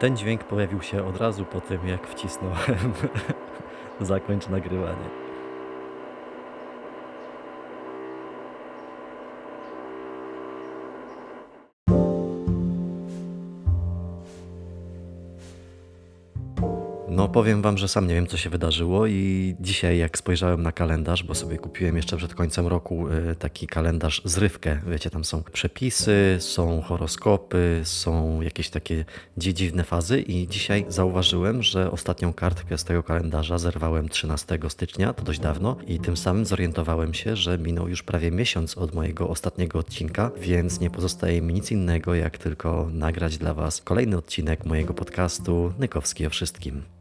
Ten dźwięk pojawił się od razu po tym, jak wcisnąłem zakończ nagrywanie. No powiem wam, że sam nie wiem, co się wydarzyło i dzisiaj jak spojrzałem na kalendarz, bo sobie kupiłem jeszcze przed końcem roku y, taki kalendarz zrywkę, wiecie, tam są przepisy, są horoskopy, są jakieś takie dziwne fazy i dzisiaj zauważyłem, że ostatnią kartkę z tego kalendarza zerwałem 13 stycznia, to dość dawno i tym samym zorientowałem się, że minął już prawie miesiąc od mojego ostatniego odcinka, więc nie pozostaje mi nic innego, jak tylko nagrać dla was kolejny odcinek mojego podcastu Nykowski o wszystkim.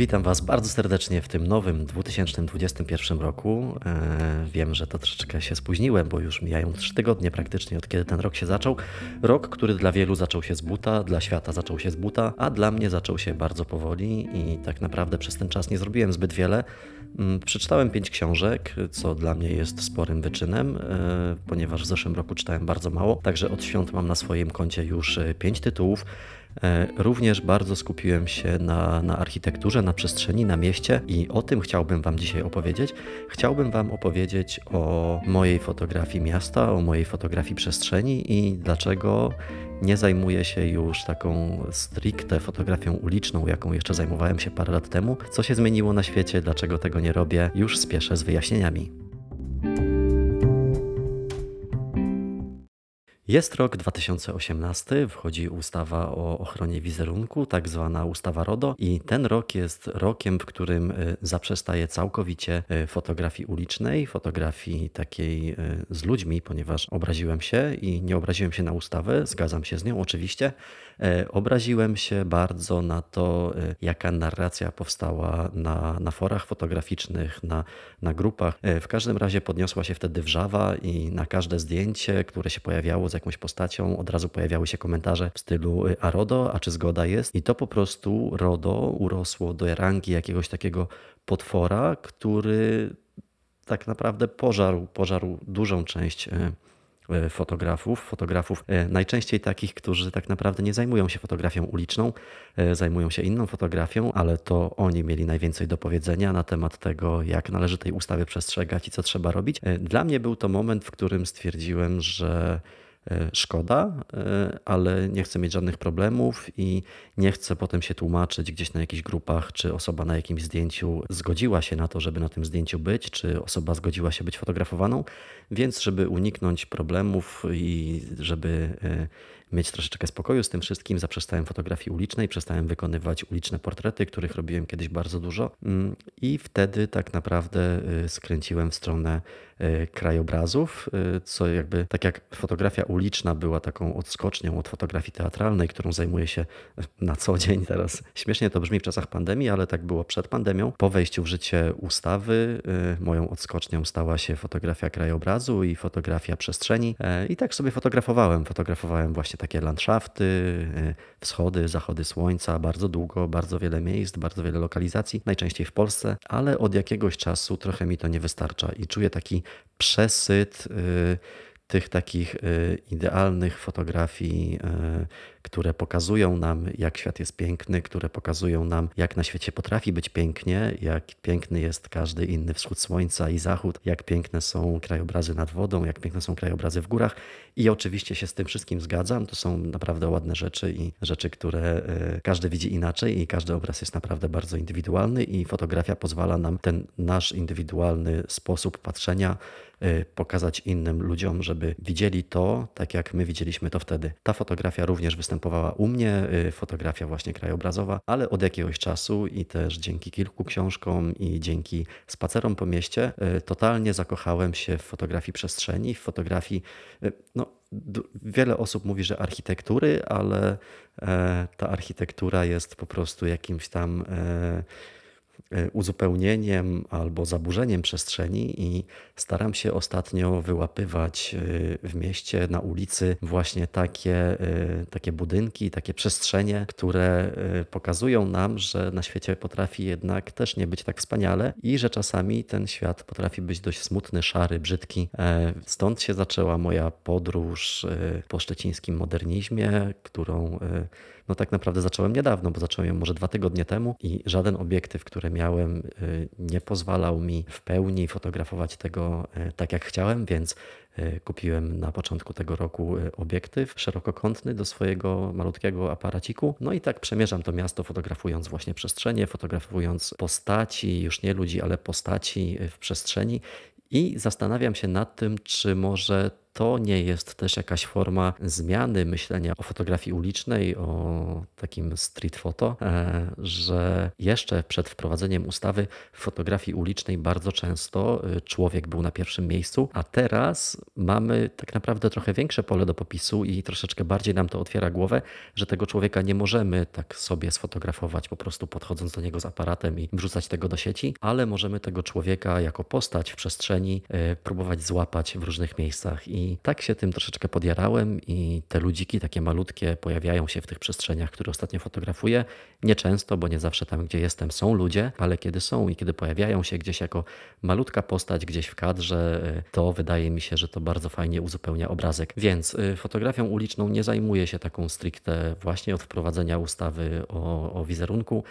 Witam Was bardzo serdecznie w tym nowym 2021 roku. E, wiem, że to troszeczkę się spóźniłem, bo już mijają 3 tygodnie praktycznie od kiedy ten rok się zaczął. Rok, który dla wielu zaczął się z buta, dla świata zaczął się z buta, a dla mnie zaczął się bardzo powoli i tak naprawdę przez ten czas nie zrobiłem zbyt wiele. Mm, przeczytałem pięć książek, co dla mnie jest sporym wyczynem, e, ponieważ w zeszłym roku czytałem bardzo mało. Także od świąt mam na swoim koncie już e, pięć tytułów. E, również bardzo skupiłem się na, na architekturze, na przestrzeni, na mieście i o tym chciałbym Wam dzisiaj opowiedzieć. Chciałbym Wam opowiedzieć o mojej fotografii miasta, o mojej fotografii przestrzeni i dlaczego nie zajmuję się już taką stricte fotografią uliczną, jaką jeszcze zajmowałem się parę lat temu. Co się zmieniło na świecie, dlaczego tego nie robię, już spieszę z wyjaśnieniami. Jest rok 2018, wchodzi ustawa o ochronie wizerunku, tak zwana ustawa RODO, i ten rok jest rokiem, w którym y, zaprzestaje całkowicie y, fotografii ulicznej, fotografii takiej y, z ludźmi, ponieważ obraziłem się i nie obraziłem się na ustawę, zgadzam się z nią oczywiście. E, obraziłem się bardzo na to, jaka narracja powstała na, na forach fotograficznych, na, na grupach. E, w każdym razie podniosła się wtedy wrzawa i na każde zdjęcie, które się pojawiało z jakąś postacią, od razu pojawiały się komentarze w stylu y, a RODO, a czy zgoda jest? I to po prostu RODO urosło do rangi jakiegoś takiego potwora, który tak naprawdę pożarł, pożarł dużą część y, y, fotografów, fotografów najczęściej takich, którzy tak naprawdę nie zajmują się fotografią uliczną, zajmują się inną fotografią, ale to oni mieli najwięcej do powiedzenia na temat tego, jak należy tej ustawy przestrzegać i co trzeba robić. Dla mnie był to moment, w którym stwierdziłem, że szkoda, e, ale nie chcę mieć żadnych problemów i nie chcę potem się tłumaczyć gdzieś na jakichś grupach, czy osoba na jakimś zdjęciu zgodziła się na to, żeby na tym zdjęciu być, czy osoba zgodziła się być fotografowaną. Więc, żeby uniknąć problemów i żeby e, mieć troszeczkę spokoju z tym wszystkim, zaprzestałem fotografii ulicznej, przestałem wykonywać uliczne portrety, których robiłem kiedyś bardzo dużo. Mm, I wtedy tak naprawdę skręciłem w stronę krajobrazów, co jakby tak jak fotografia uliczna była taką odskocznią od fotografii teatralnej, którą zajmuję się na co dzień teraz. Śmiesznie to brzmi w czasach pandemii, ale tak było przed pandemią. Po wejściu w życie ustawy y, moją odskocznią stała się fotografia krajobrazu i fotografia przestrzeni. E, I tak sobie fotografowałem. Fotografowałem właśnie takie landszafty, y, wschody, zachody słońca, bardzo długo, bardzo wiele miejsc, bardzo wiele lokalizacji, najczęściej w Polsce, ale od jakiegoś czasu trochę mi to nie wystarcza i czuję taki przesyt. Yy, tych takich y, idealnych fotografii, y, które pokazują nam, jak świat jest piękny, które pokazują nam, jak na świecie potrafi być pięknie, jak piękny jest każdy inny wschód słońca i zachód, jak piękne są krajobrazy nad wodą, jak piękne są krajobrazy w górach. I oczywiście się z tym wszystkim zgadzam. To są naprawdę ładne rzeczy i rzeczy, które y, każdy widzi inaczej i każdy obraz jest naprawdę bardzo indywidualny i fotografia pozwala nam ten nasz indywidualny sposób patrzenia Y, pokazać innym ludziom, żeby widzieli to tak, jak my widzieliśmy to wtedy. Ta fotografia również występowała u mnie, y, fotografia właśnie krajobrazowa, ale od jakiegoś czasu i też dzięki kilku książkom i dzięki spacerom po mieście y, totalnie zakochałem się w fotografii przestrzeni, w fotografii, no wiele osób mówi, że architektury, ale e, ta architektura jest po prostu jakimś tam e, uzupełnieniem albo zaburzeniem przestrzeni i staram się ostatnio wyłapywać e, w mieście, na ulicy właśnie takie, e, takie budynki, takie przestrzenie, które pokazują nam, że na świecie potrafi jednak też nie być tak wspaniale i że czasami ten świat potrafi być dość smutny, szary, brzydki. Stąd się zaczęła moja podróż po szczecińskim modernizmie, którą no tak naprawdę zacząłem niedawno, bo zacząłem ją może dwa tygodnie temu i żaden obiektyw, który miałem, y, nie pozwalał mi w pełni fotografować tego y, tak jak chciałem, więc y, kupiłem na początku tego roku obiektyw szerokokątny do swojego malutkiego aparaciku. No i tak przemierzam to miasto, fotografując właśnie przestrzenie, fotografując postaci, już nie ludzi, ale postaci w przestrzeni. I zastanawiam się nad tym, czy może to nie jest też jakaś forma zmiany myślenia o fotografii ulicznej, o takim street photo, e, że jeszcze przed wprowadzeniem ustawy w fotografii ulicznej bardzo często e, człowiek był na pierwszym miejscu, a teraz mamy tak naprawdę trochę większe pole do popisu i troszeczkę bardziej nam to otwiera głowę, że tego człowieka nie możemy tak sobie sfotografować po prostu podchodząc do niego z aparatem i wrzucać tego do sieci, ale możemy tego człowieka jako postać w przestrzeni e, próbować złapać w różnych miejscach i i tak się tym troszeczkę podjarałem i te ludziki takie malutkie pojawiają się w tych przestrzeniach, które ostatnio fotografuję. Nieczęsto, bo nie zawsze tam, gdzie jestem, są ludzie, ale kiedy są i kiedy pojawiają się gdzieś jako malutka postać gdzieś w kadrze, to wydaje mi się, że to bardzo fajnie uzupełnia obrazek. Więc y, fotografią uliczną nie zajmuję się taką stricte właśnie od wprowadzenia ustawy o, o wizerunku,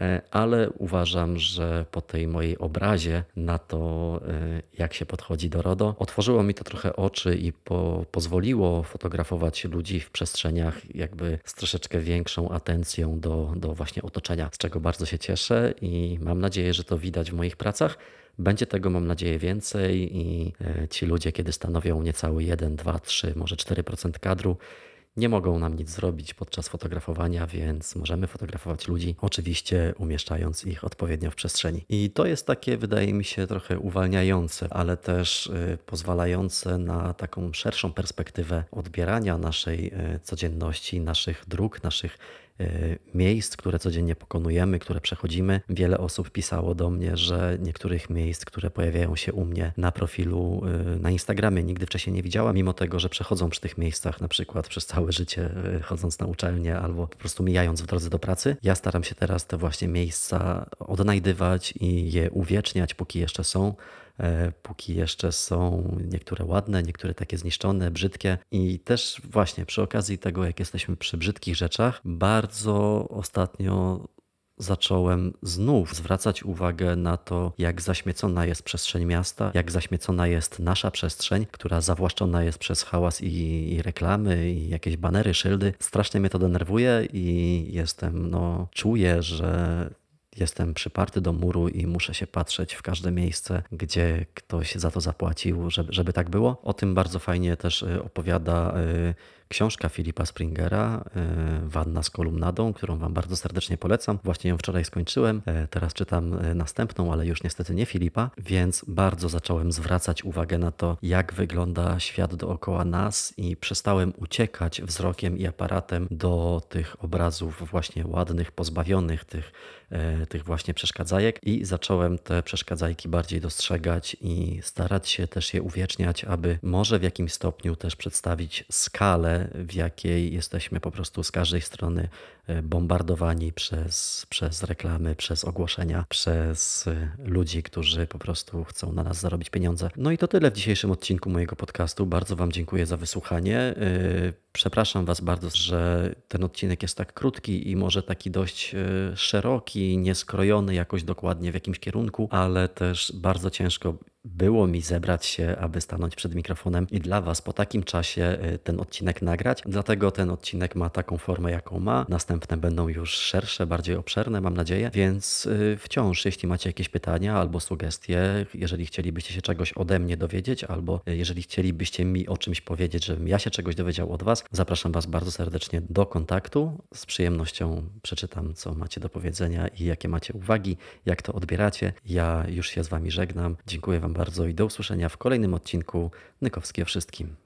E, ale uważam, że po tej mojej obrazie na to, e, jak się podchodzi do RODO, otworzyło mi to trochę oczy i po, pozwoliło fotografować ludzi w przestrzeniach jakby z troszeczkę większą atencją do, do właśnie otoczenia, z czego bardzo się cieszę i mam nadzieję, że to widać w moich pracach. Będzie tego, mam nadzieję, więcej i e, ci ludzie, kiedy stanowią niecały 1, 2, 3, może 4% kadru, nie mogą nam nic zrobić podczas fotografowania, więc możemy fotografować ludzi, oczywiście umieszczając ich odpowiednio w przestrzeni. I to jest takie, wydaje mi się, trochę uwalniające, ale też y, pozwalające na taką szerszą perspektywę odbierania naszej y, codzienności, naszych dróg, naszych miejsc, które codziennie pokonujemy, które przechodzimy. Wiele osób pisało do mnie, że niektórych miejsc, które pojawiają się u mnie na profilu y, na Instagramie, nigdy wcześniej nie widziała, mimo tego, że przechodzą przy tych miejscach, na przykład przez całe życie, y, chodząc na uczelnię albo po prostu mijając w drodze do pracy. Ja staram się teraz te właśnie miejsca odnajdywać i je uwieczniać, póki jeszcze są póki jeszcze są niektóre ładne, niektóre takie zniszczone, brzydkie. I też właśnie przy okazji tego, jak jesteśmy przy brzydkich rzeczach, bardzo ostatnio zacząłem znów zwracać uwagę na to, jak zaśmiecona jest przestrzeń miasta, jak zaśmiecona jest nasza przestrzeń, która zawłaszczona jest przez hałas i, i, reklamy, i jakieś banery, szyldy. Strasznie mnie to denerwuje i jestem, no, czuję, że jestem przyparty do muru i muszę się patrzeć w każde miejsce, gdzie ktoś za to zapłacił, żeby, żeby tak było. O tym bardzo fajnie też y, opowiada y, książka Filipa Springera, y, Wanna z kolumnadą, którą Wam bardzo serdecznie polecam. Właśnie ją wczoraj skończyłem, teraz czytam następną, ale już niestety nie Filipa, więc bardzo zacząłem zwracać uwagę na to, jak wygląda świat dookoła nas i przestałem uciekać wzrokiem i aparatem do tych obrazów właśnie ładnych, pozbawionych tych E, tych właśnie przeszkadzajek i zacząłem te przeszkadzajki bardziej dostrzegać i starać się też je uwieczniać, aby może w jakimś stopniu też przedstawić skalę, w jakiej jesteśmy po prostu z każdej strony e, bombardowani przez, przez reklamy, przez ogłoszenia, przez e, ludzi, którzy po prostu chcą na nas zarobić pieniądze. No i to tyle w dzisiejszym odcinku mojego podcastu. Bardzo Wam dziękuję za wysłuchanie. Przepraszam Was bardzo, że ten odcinek jest tak krótki i może taki dość szeroki, nieskrojony jakoś dokładnie w jakimś kierunku, ale też bardzo ciężko było mi zebrać się, aby stanąć przed mikrofonem i dla Was po takim czasie y, ten odcinek nagrać. Dlatego ten odcinek ma taką formę, jaką ma. Następne będą już szersze, bardziej obszerne, mam nadzieję. Więc y, wciąż, jeśli macie jakieś pytania albo sugestie, jeżeli chcielibyście się czegoś ode mnie dowiedzieć, albo y, jeżeli chcielibyście mi o czymś powiedzieć, żebym ja się czegoś dowiedział od Was, zapraszam Was bardzo serdecznie do kontaktu. Z przyjemnością przeczytam, co macie do powiedzenia i jakie macie uwagi, jak to odbieracie. Ja już się z Wami żegnam. Dziękuję Wam bardzo i do usłyszenia w kolejnym odcinku Nykowski wszystkim.